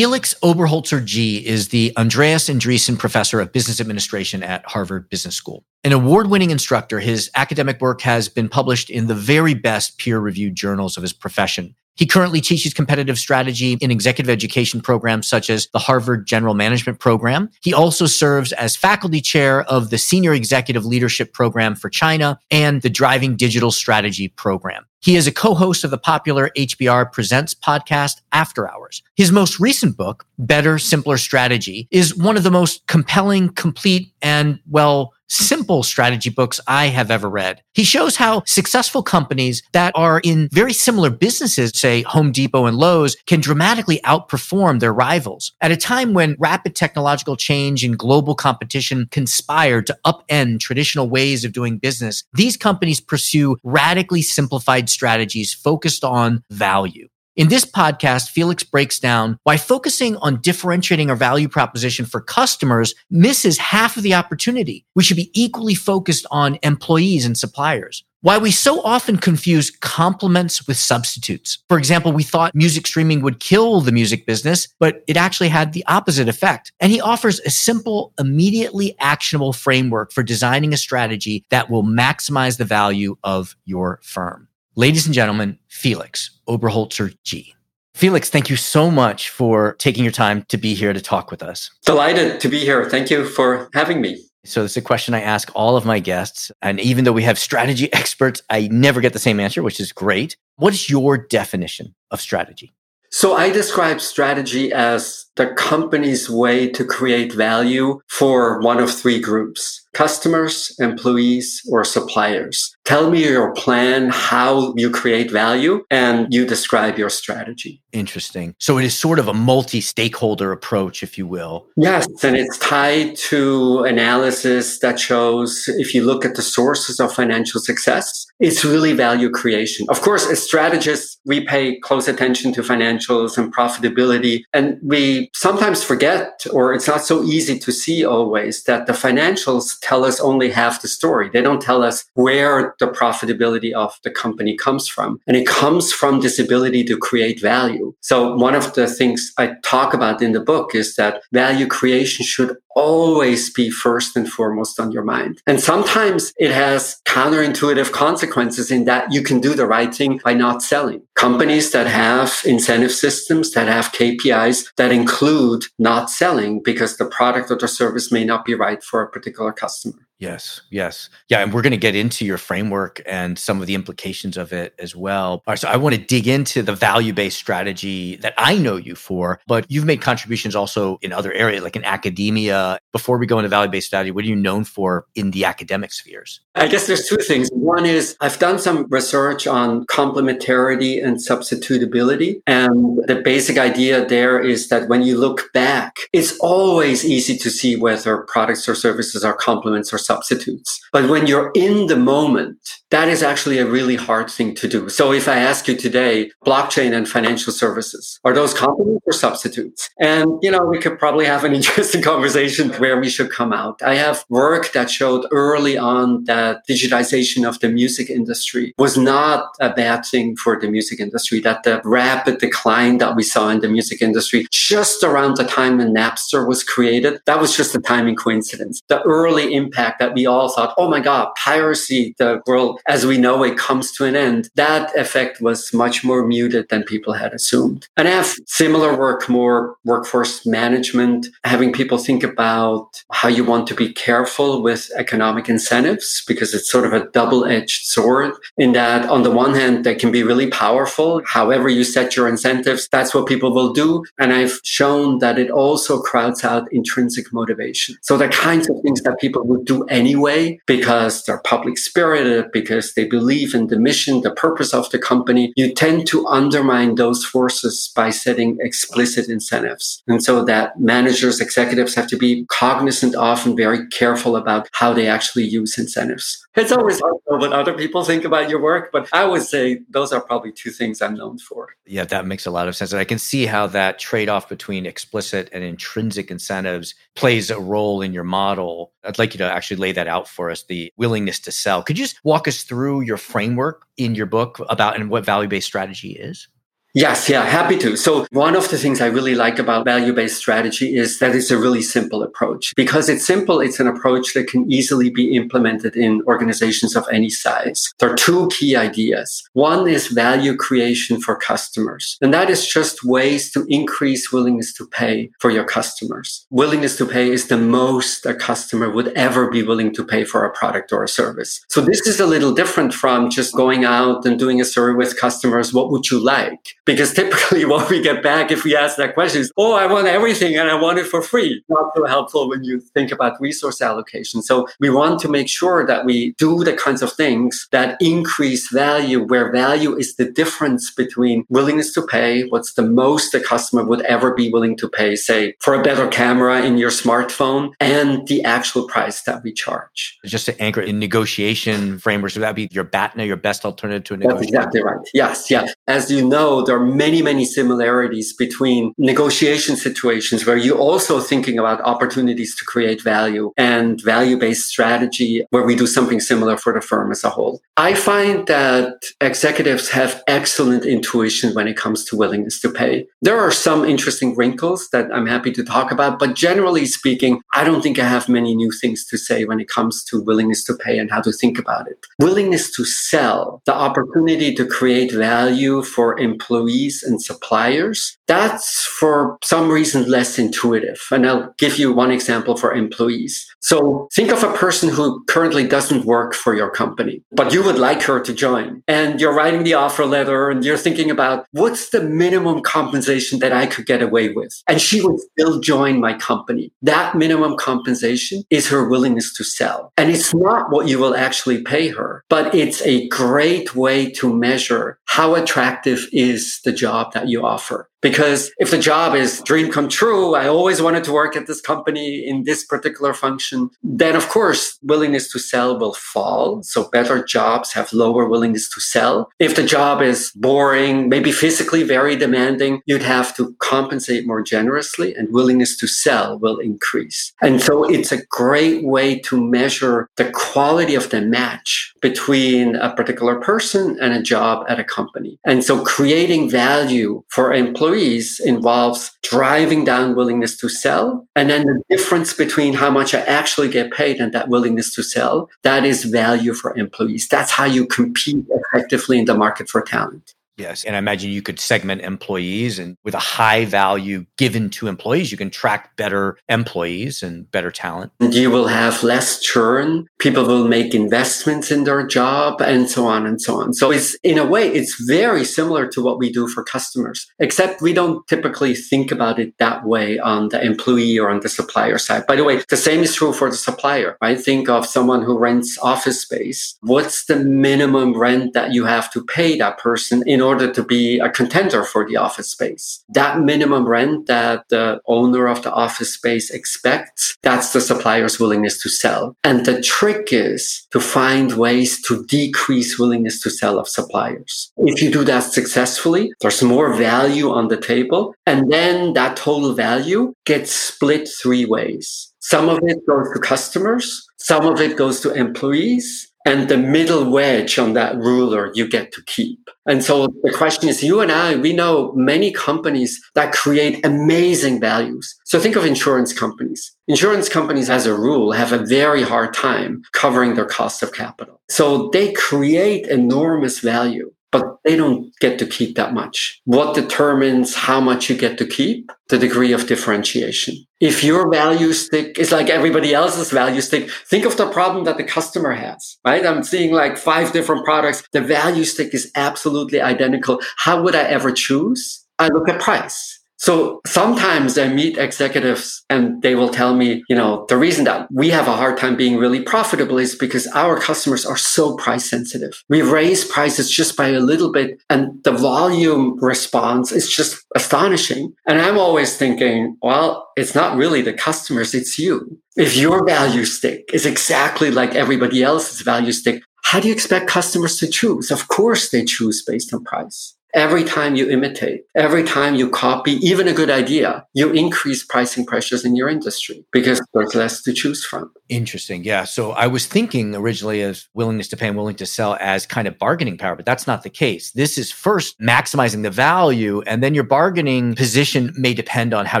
Felix Oberholzer-Gee is the Andreas Andresen Professor of Business Administration at Harvard Business School. An award winning instructor, his academic work has been published in the very best peer reviewed journals of his profession. He currently teaches competitive strategy in executive education programs such as the Harvard General Management Program. He also serves as faculty chair of the Senior Executive Leadership Program for China and the Driving Digital Strategy Program. He is a co-host of the popular HBR Presents podcast After Hours. His most recent book, Better, Simpler Strategy, is one of the most compelling, complete, and well, simple strategy books I have ever read. He shows how successful companies that are in very similar businesses, say Home Depot and Lowe's, can dramatically outperform their rivals. At a time when rapid technological change and global competition conspire to upend traditional ways of doing business, these companies pursue radically simplified strategies focused on value. In this podcast, Felix breaks down why focusing on differentiating our value proposition for customers misses half of the opportunity. We should be equally focused on employees and suppliers. Why we so often confuse complements with substitutes. For example, we thought music streaming would kill the music business, but it actually had the opposite effect. And he offers a simple, immediately actionable framework for designing a strategy that will maximize the value of your firm. Ladies and gentlemen, Felix Oberholzer-Gee. Felix, thank you so much for taking your time to be here to talk with us. Delighted to be here. Thank you for having me. So, this is a question I ask all of my guests. And even though we have strategy experts, I never get the same answer, which is great. What is your definition of strategy? So, I describe strategy as the company's way to create value for one of three groups customers, employees, or suppliers. Tell me your plan, how you create value, and you describe your strategy. Interesting. So it is sort of a multi stakeholder approach, if you will. Yes. And it's tied to analysis that shows if you look at the sources of financial success, it's really value creation. Of course, as strategists, we pay close attention to financials and profitability. And we sometimes forget, or it's not so easy to see always, that the financials tell us only half the story. They don't tell us where the profitability of the company comes from. And it comes from this ability to create value. So one of the things I talk about in the book is that value creation should always be first and foremost on your mind. And sometimes it has counterintuitive consequences in that you can do the right thing by not selling. Companies that have incentive systems that have KPIs that include not selling because the product or the service may not be right for a particular customer. Yes, yes. Yeah, and we're going to get into your framework and some of the implications of it as well. All right, so I want to dig into the value-based strategy that I know you for, but you've made contributions also in other areas like in academia. Before we go into value-based strategy, what are you known for in the academic spheres? I guess there's two things. One is I've done some research on complementarity and substitutability, and the basic idea there is that when you look back, it's always easy to see whether products or services are complements or substitutes. But when you're in the moment, that is actually a really hard thing to do. So if I ask you today, blockchain and financial services, are those complements or substitutes? And, you know, we could probably have an interesting conversation where we should come out. I have work that showed early on that digitization of the music industry was not a bad thing for the music industry, that the rapid decline that we saw in the music industry just around the time when Napster was created, that was just a timing coincidence. The early impact that we all thought, oh my God, piracy, the world as we know it comes to an end. That effect was much more muted than people had assumed. And I have similar work, more workforce management, having people think about how you want to be careful with economic incentives because it's sort of a double edged sword in that on the one hand, they can be really powerful. However you set your incentives, that's what people will do. And I've shown that it also crowds out intrinsic motivation. So the kinds of things that people would do anyway because they're public spirited, because they believe in the mission, the purpose of the company, you tend to undermine those forces by setting explicit incentives. And so that managers, executives have to be cognizant of and very careful about how they actually use incentives. It's always know what other people think about your work, but I would say those are probably two things I'm known for. Yeah, that makes a lot of sense. And I can see how that trade off between explicit and intrinsic incentives plays a role in your model. I'd like you to actually lay that out for us the willingness to sell. Could you just walk us through your framework in your book about and what value based strategy is? Yes, yeah, happy to. So one of the things I really like about value-based strategy is that it's a really simple approach. Because it's simple, it's an approach that can easily be implemented in organizations of any size. There are two key ideas. One is value creation for customers. And that is just ways to increase willingness to pay for your customers. Willingness to pay is the most a customer would ever be willing to pay for a product or a service. So this is a little different from just going out and doing a survey with customers. What would you like? Because typically what we get back if we ask that question is, oh, I want everything and I want it for free. Not so helpful when you think about resource allocation. So we want to make sure that we do the kinds of things that increase value, where value is the difference between willingness to pay, what's the most a customer would ever be willing to pay, say, for a better camera in your smartphone, and the actual price that we charge. Just to anchor in negotiation frameworks, would that be your BATNA, your best alternative to a negotiation? That's exactly right. Yes, yeah. As you know, there are many, many similarities between negotiation situations where you're also thinking about opportunities to create value and value based strategy where we do something similar for the firm as a whole. I find that executives have excellent intuition when it comes to willingness to pay. There are some interesting wrinkles that I'm happy to talk about, but generally speaking, I don't think I have many new things to say when it comes to willingness to pay and how to think about it. Willingness to sell, the opportunity to create value for employees employees and suppliers, that's for some reason less intuitive. And I'll give you one example for employees. So think of a person who currently doesn't work for your company, but you would like her to join. And you're writing the offer letter and you're thinking about what's the minimum compensation that I could get away with? And she would still join my company. That minimum compensation is her willingness to sell. And it's not what you will actually pay her, but it's a great way to measure how attractive is the job that you offer. Because if the job is dream come true, I always wanted to work at this company in this particular function, then of course willingness to sell will fall. So better jobs have lower willingness to sell. If the job is boring, maybe physically very demanding, you'd have to compensate more generously and willingness to sell will increase. And so it's a great way to measure the quality of the match between a particular person and a job at a company. And so creating value for employees employees involves driving down willingness to sell. And then the difference between how much I actually get paid and that willingness to sell, that is value for employees. That's how you compete effectively in the market for talent. Yes. And I imagine you could segment employees and with a high value given to employees, you can track better employees and better talent. And you will have less churn. People will make investments in their job and so on and so on. So it's in a way, it's very similar to what we do for customers, except we don't typically think about it that way on the employee or on the supplier side. By the way, the same is true for the supplier, right? Think of someone who rents office space. What's the minimum rent that you have to pay that person in order order to be a contender for the office space. That minimum rent that the owner of the office space expects, that's the supplier's willingness to sell. And the trick is to find ways to decrease willingness to sell of suppliers. If you do that successfully, there's more value on the table. And then that total value gets split three ways. Some of it goes to customers. Some of it goes to employees and the middle wedge on that ruler you get to keep. And so the question is, you and I, we know many companies that create amazing values. So think of insurance companies. Insurance companies, as a rule, have a very hard time covering their cost of capital. So they create enormous value but they don't get to keep that much. What determines how much you get to keep? The degree of differentiation. If your value stick is like everybody else's value stick, think of the problem that the customer has, right? I'm seeing like five different products. The value stick is absolutely identical. How would I ever choose? I look at price. So sometimes I meet executives and they will tell me, you know, the reason that we have a hard time being really profitable is because our customers are so price sensitive. We raise prices just by a little bit and the volume response is just astonishing. And I'm always thinking, well, it's not really the customers, it's you. If your value stick is exactly like everybody else's value stick, how do you expect customers to choose? Of course they choose based on price. Every time you imitate, every time you copy even a good idea, you increase pricing pressures in your industry because there's less to choose from. Interesting. Yeah. So I was thinking originally of willingness to pay and willing to sell as kind of bargaining power, but that's not the case. This is first maximizing the value, and then your bargaining position may depend on how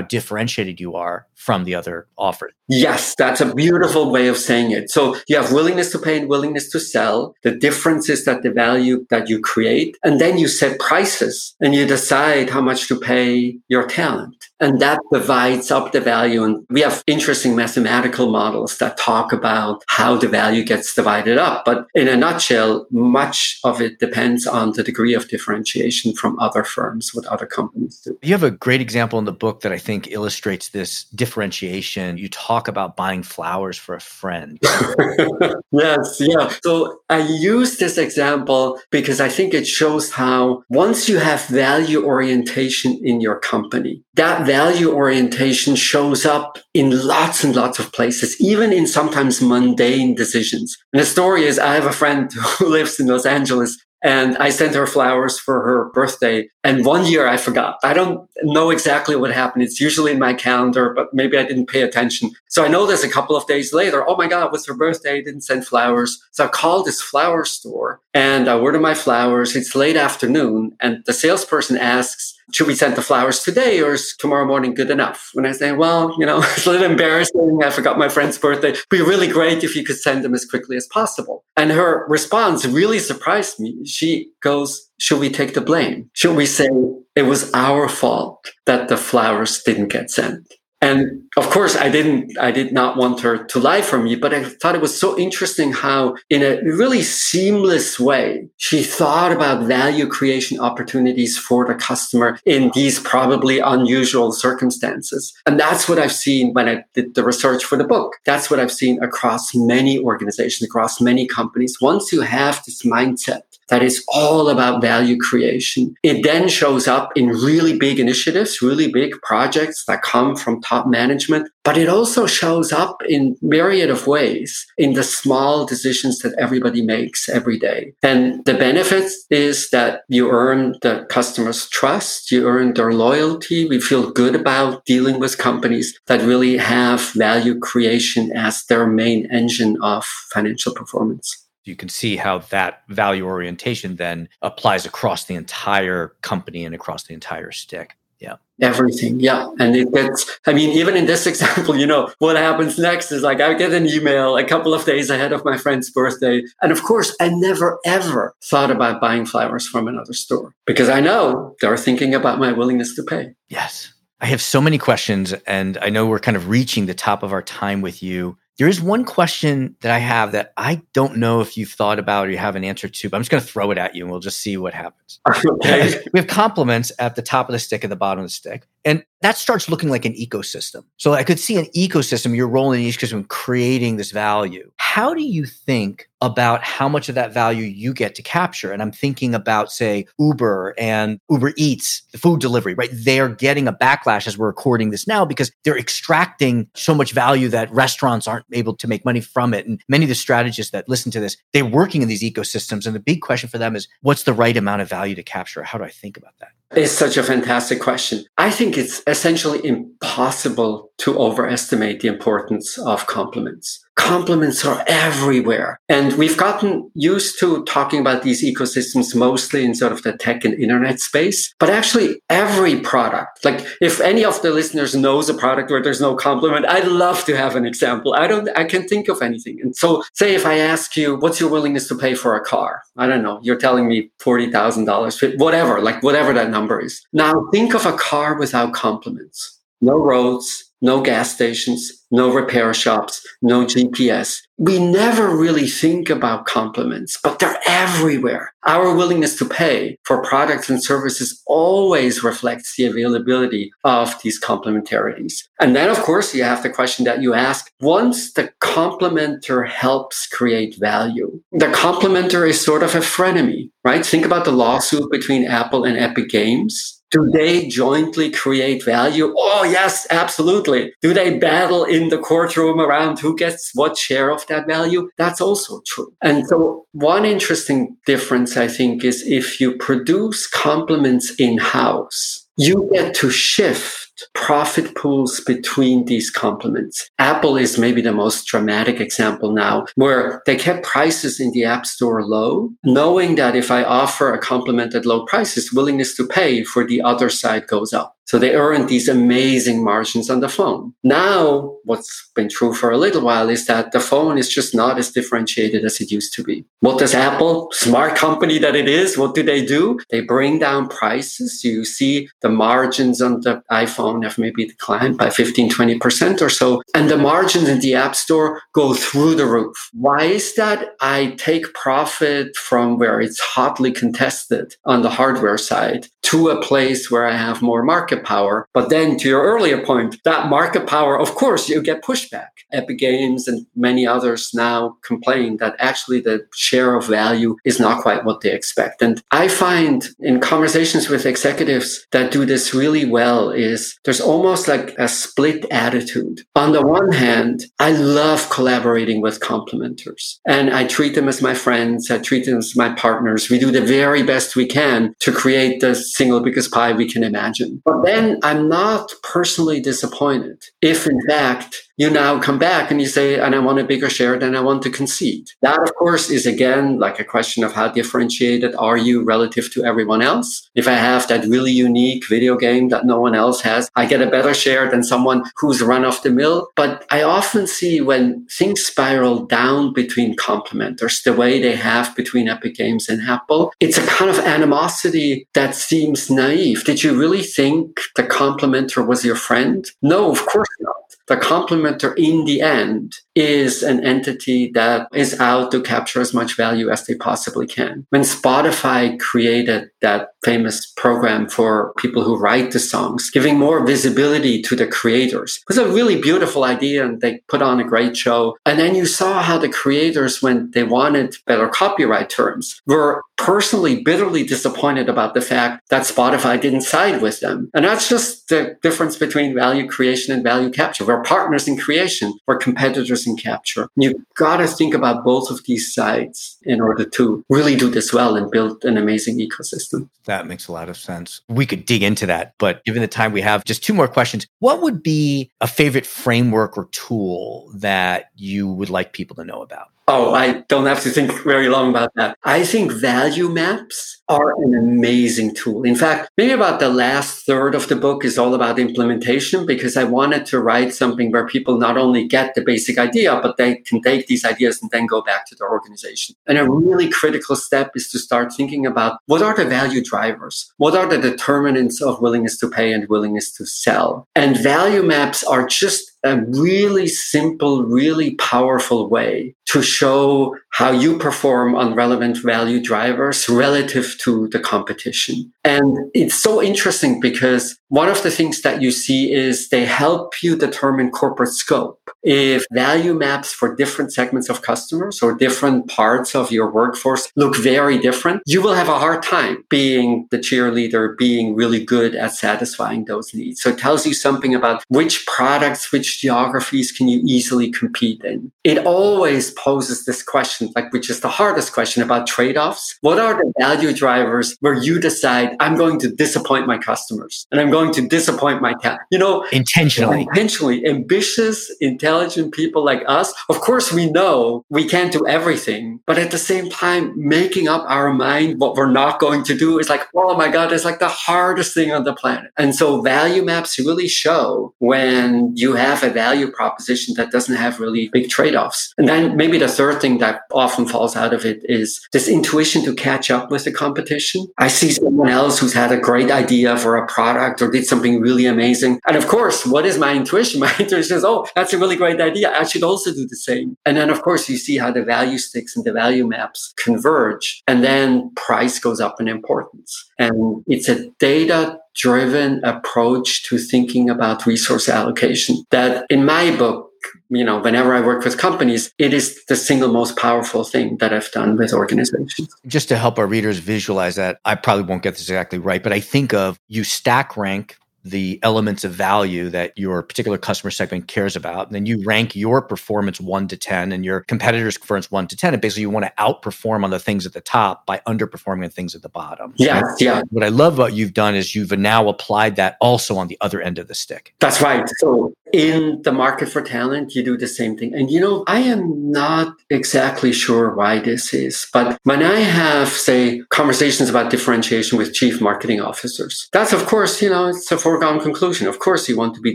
differentiated you are from the other offers. Yes, that's a beautiful way of saying it. So you have willingness to pay and willingness to sell. The difference is that the value that you create, and then you set prices and you decide how much to pay your talent. And that divides up the value. And we have interesting mathematical models that talk about how the value gets divided up. But in a nutshell, much of it depends on the degree of differentiation from other firms, what other companies do. You have a great example in the book that I think illustrates this differentiation. You talk about buying flowers for a friend. yes, yeah. So I use this example because I think it shows how once you have value orientation in your company, that value orientation shows up in lots and lots of places, even in sometimes mundane decisions. And the story is I have a friend who lives in Los Angeles and I sent her flowers for her birthday. And one year I forgot. I don't know exactly what happened. It's usually in my calendar, but maybe I didn't pay attention. So I noticed a couple of days later, oh my God, it was her birthday. I didn't send flowers. So I called this flower store and I ordered my flowers. It's late afternoon and the salesperson asks, should we send the flowers today or is tomorrow morning good enough? When I say, well, you know, it's a little embarrassing. I forgot my friend's birthday. It'd be really great if you could send them as quickly as possible. And her response really surprised me. She goes, should we take the blame? Should we say it was our fault that the flowers didn't get sent? And of course, I didn't, I did not want her to lie for me, but I thought it was so interesting how in a really seamless way, she thought about value creation opportunities for the customer in these probably unusual circumstances. And that's what I've seen when I did the research for the book. That's what I've seen across many organizations, across many companies. Once you have this mindset, that is all about value creation. It then shows up in really big initiatives, really big projects that come from top management, but it also shows up in myriad of ways in the small decisions that everybody makes every day. And the benefit is that you earn the customer's trust, you earn their loyalty. We feel good about dealing with companies that really have value creation as their main engine of financial performance you can see how that value orientation then applies across the entire company and across the entire stick. Yeah. Everything. Yeah. And it gets, I mean, even in this example, you know, what happens next is like I get an email a couple of days ahead of my friend's birthday. And of course, I never ever thought about buying flowers from another store because I know they're thinking about my willingness to pay. Yes. I have so many questions, and I know we're kind of reaching the top of our time with you. There is one question that I have that I don't know if you've thought about or you have an answer to, but I'm just going to throw it at you and we'll just see what happens. Okay. we have complements at the top of the stick and the bottom of the stick. And that starts looking like an ecosystem. So I could see an ecosystem, you're rolling each ecosystem, creating this value. How do you think about how much of that value you get to capture? And I'm thinking about, say, Uber and Uber Eats, the food delivery, right? They're getting a backlash as we're recording this now because they're extracting so much value that restaurants aren't able to make money from it. And many of the strategists that listen to this, they're working in these ecosystems. And the big question for them is what's the right amount of value to capture? How do I think about that? It's such a fantastic question. I think it's essentially impossible to overestimate the importance of complements. Compliments are everywhere. And we've gotten used to talking about these ecosystems mostly in sort of the tech and internet space, but actually every product, like if any of the listeners knows a product where there's no complement, I'd love to have an example. I don't, I can think of anything. And so say if I ask you, what's your willingness to pay for a car? I don't know. You're telling me $40,000, whatever, like whatever that number is. Now think of a car without complements. No roads, no gas stations, no repair shops, no GPS. We never really think about complements, but they're everywhere. Our willingness to pay for products and services always reflects the availability of these complementarities. And then, of course, you have the question that you ask once the complementer helps create value, the complementer is sort of a frenemy, right? Think about the lawsuit between Apple and Epic Games do they jointly create value? Oh, yes, absolutely. Do they battle in the courtroom around who gets what share of that value? That's also true. And so one interesting difference, I think, is if you produce complements in house, you get to shift profit pools between these complements. Apple is maybe the most dramatic example now, where they kept prices in the App Store low, knowing that if I offer a complement at low prices, willingness to pay for the other side goes up. So they earned these amazing margins on the phone. Now, what's been true for a little while is that the phone is just not as differentiated as it used to be. What does Apple, smart company that it is, what do they do? They bring down prices. You see the margins on the iPhone have maybe declined by 15, 20% or so. And the margins in the App Store go through the roof. Why is that? I take profit from where it's hotly contested on the hardware side to a place where I have more market market power. But then to your earlier point, that market power, of course, you get pushback. Epic Games and many others now complain that actually the share of value is not quite what they expect. And I find in conversations with executives that do this really well is there's almost like a split attitude. On the one hand, I love collaborating with complementers and I treat them as my friends. I treat them as my partners. We do the very best we can to create the single biggest pie we can imagine. But then I'm not personally disappointed if, in fact, you now come back and you say, and I want a bigger share than I want to concede. That, of course, is again like a question of how differentiated are you relative to everyone else. If I have that really unique video game that no one else has, I get a better share than someone who's run off the mill. But I often see when things spiral down between complementers, the way they have between Epic Games and Apple, it's a kind of animosity that seems naive. Did you really think the complementer was your friend? No, of course not the complementer in the end is an entity that is out to capture as much value as they possibly can. When Spotify created that famous program for people who write the songs, giving more visibility to the creators, it was a really beautiful idea and they put on a great show. And then you saw how the creators, when they wanted better copyright terms, were personally bitterly disappointed about the fact that Spotify didn't side with them. And that's just the difference between value creation and value capture. We're partners in creation, we're competitors capture. You've got to think about both of these sides in order to really do this well and build an amazing ecosystem. That makes a lot of sense. We could dig into that, but given the time we have, just two more questions. What would be a favorite framework or tool that you would like people to know about? Oh, I don't have to think very long about that. I think value maps are an amazing tool. In fact, maybe about the last third of the book is all about implementation because I wanted to write something where people not only get the basic idea, but they can take these ideas and then go back to their organization. And a really critical step is to start thinking about what are the value drivers? What are the determinants of willingness to pay and willingness to sell? And value maps are just a really simple, really powerful way to show how you perform on relevant value drivers relative to the competition. And it's so interesting because one of the things that you see is they help you determine corporate scope. If value maps for different segments of customers or different parts of your workforce look very different, you will have a hard time being the cheerleader, being really good at satisfying those needs. So it tells you something about which products, which geographies can you easily compete in. It always poses this question, like, which is the hardest question about trade offs. What are the value drivers where you decide I'm going to disappoint my customers and I'm going going to disappoint my cat. You know, intentionally, intentionally, ambitious, intelligent people like us. Of course, we know we can't do everything, but at the same time, making up our mind what we're not going to do is like, oh my God, it's like the hardest thing on the planet. And so value maps really show when you have a value proposition that doesn't have really big trade-offs. And then maybe the third thing that often falls out of it is this intuition to catch up with the competition. I see someone else who's had a great idea for a product or did something really amazing. And of course, what is my intuition? My intuition is, oh, that's a really great idea. I should also do the same. And then, of course, you see how the value sticks and the value maps converge. And then price goes up in importance. And it's a data driven approach to thinking about resource allocation that in my book you know, whenever I work with companies, it is the single most powerful thing that I've done with organizations. Just to help our readers visualize that, I probably won't get this exactly right, but I think of you stack rank the elements of value that your particular customer segment cares about. And then you rank your performance one to 10 and your competitors' performance one to 10. And basically, you want to outperform on the things at the top by underperforming on things at the bottom. Yeah. So yeah. What I love what you've done is you've now applied that also on the other end of the stick. That's right. So in the market for talent, you do the same thing. And you know, I am not exactly sure why this is, but when I have, say, conversations about differentiation with chief marketing officers, that's of course, you know, it's a foregone conclusion. Of course, you want to be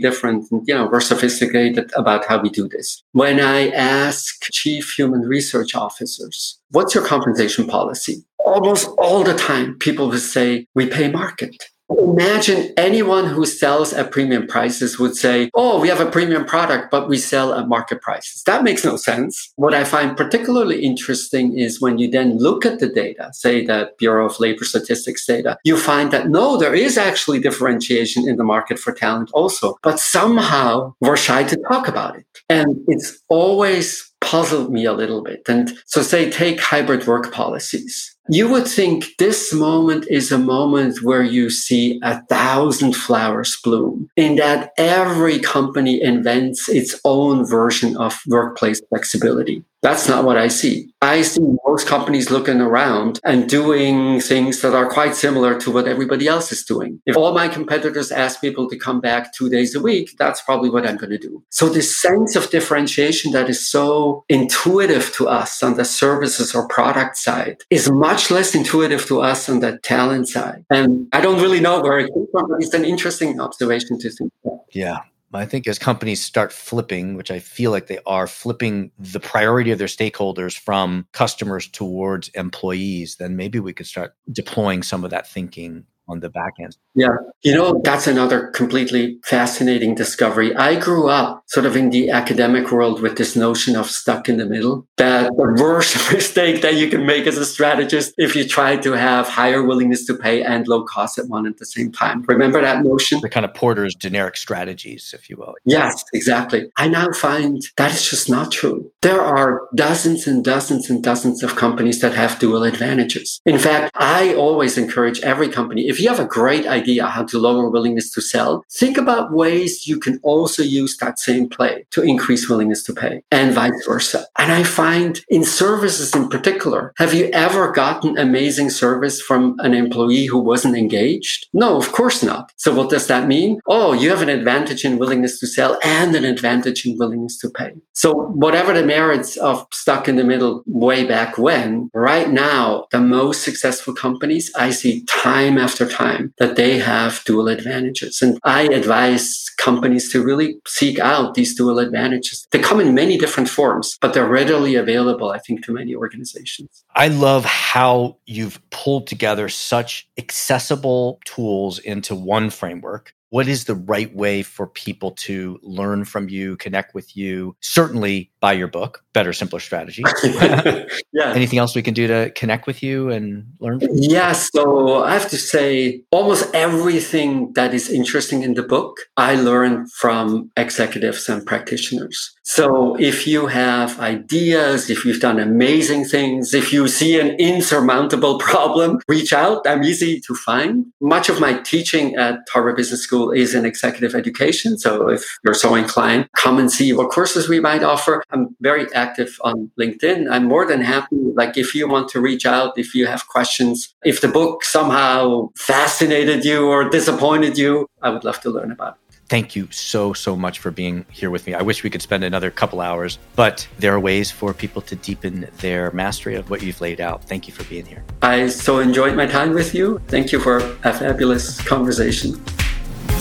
different. And, you know, we're sophisticated about how we do this. When I ask chief human research officers, what's your compensation policy? Almost all the time, people will say, we pay market. Imagine anyone who sells at premium prices would say, Oh, we have a premium product, but we sell at market prices. That makes no sense. What I find particularly interesting is when you then look at the data, say the Bureau of Labor Statistics data, you find that no, there is actually differentiation in the market for talent also, but somehow we're shy to talk about it. And it's always puzzled me a little bit. And so say take hybrid work policies you would think this moment is a moment where you see a thousand flowers bloom, in that every company invents its own version of workplace flexibility. That's not what I see. I see most companies looking around and doing things that are quite similar to what everybody else is doing. If all my competitors ask people to come back two days a week, that's probably what I'm going to do. So this sense of differentiation that is so intuitive to us on the services or product side is much less intuitive to us on the talent side. And I don't really know where it came from, but it's an interesting observation to think about. Yeah. I think as companies start flipping, which I feel like they are flipping the priority of their stakeholders from customers towards employees, then maybe we could start deploying some of that thinking on the back end. Yeah. You know, that's another completely fascinating discovery. I grew up sort of in the academic world with this notion of stuck in the middle, that the worst mistake that you can make as a strategist if you try to have higher willingness to pay and low cost at one at the same time. Remember that notion? The kind of Porter's generic strategies, if you will. Yes, exactly. I now find that is just not true. There are dozens and dozens and dozens of companies that have dual advantages. In fact, I always encourage every company, if you have a great idea how to lower willingness to sell, think about ways you can also use that same play to increase willingness to pay and vice versa. And I find in services in particular, have you ever gotten amazing service from an employee who wasn't engaged? No, of course not. So what does that mean? Oh, you have an advantage in willingness to sell and an advantage in willingness to pay. So whatever the merits of stuck in the middle way back when, right now, the most successful companies I see time after time that they have dual advantages. And I advise companies to really seek out these dual advantages. They come in many different forms, but they're readily available, I think, to many organizations. I love how you've pulled together such accessible tools into one framework what is the right way for people to learn from you, connect with you? Certainly buy your book, Better, Simpler Strategy. yeah. Anything else we can do to connect with you and learn? From you? Yeah. So I have to say, almost everything that is interesting in the book, I learned from executives and practitioners. So if you have ideas, if you've done amazing things, if you see an insurmountable problem, reach out. I'm easy to find. Much of my teaching at Harvard Business School is in executive education. So if you're so inclined, come and see what courses we might offer. I'm very active on LinkedIn. I'm more than happy Like if you want to reach out, if you have questions, if the book somehow fascinated you or disappointed you, I would love to learn about it. Thank you so, so much for being here with me. I wish we could spend another couple hours, but there are ways for people to deepen their mastery of what you've laid out. Thank you for being here. I so enjoyed my time with you. Thank you for a fabulous conversation.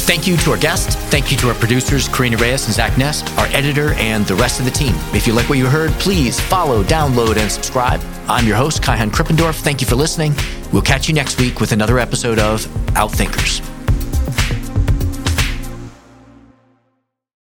Thank you to our guests. Thank you to our producers, Karina Reyes and Zach Ness, our editor, and the rest of the team. If you like what you heard, please follow, download, and subscribe. I'm your host, Kaihan Thank you for listening. We'll catch you next week with another episode of Outthinkers.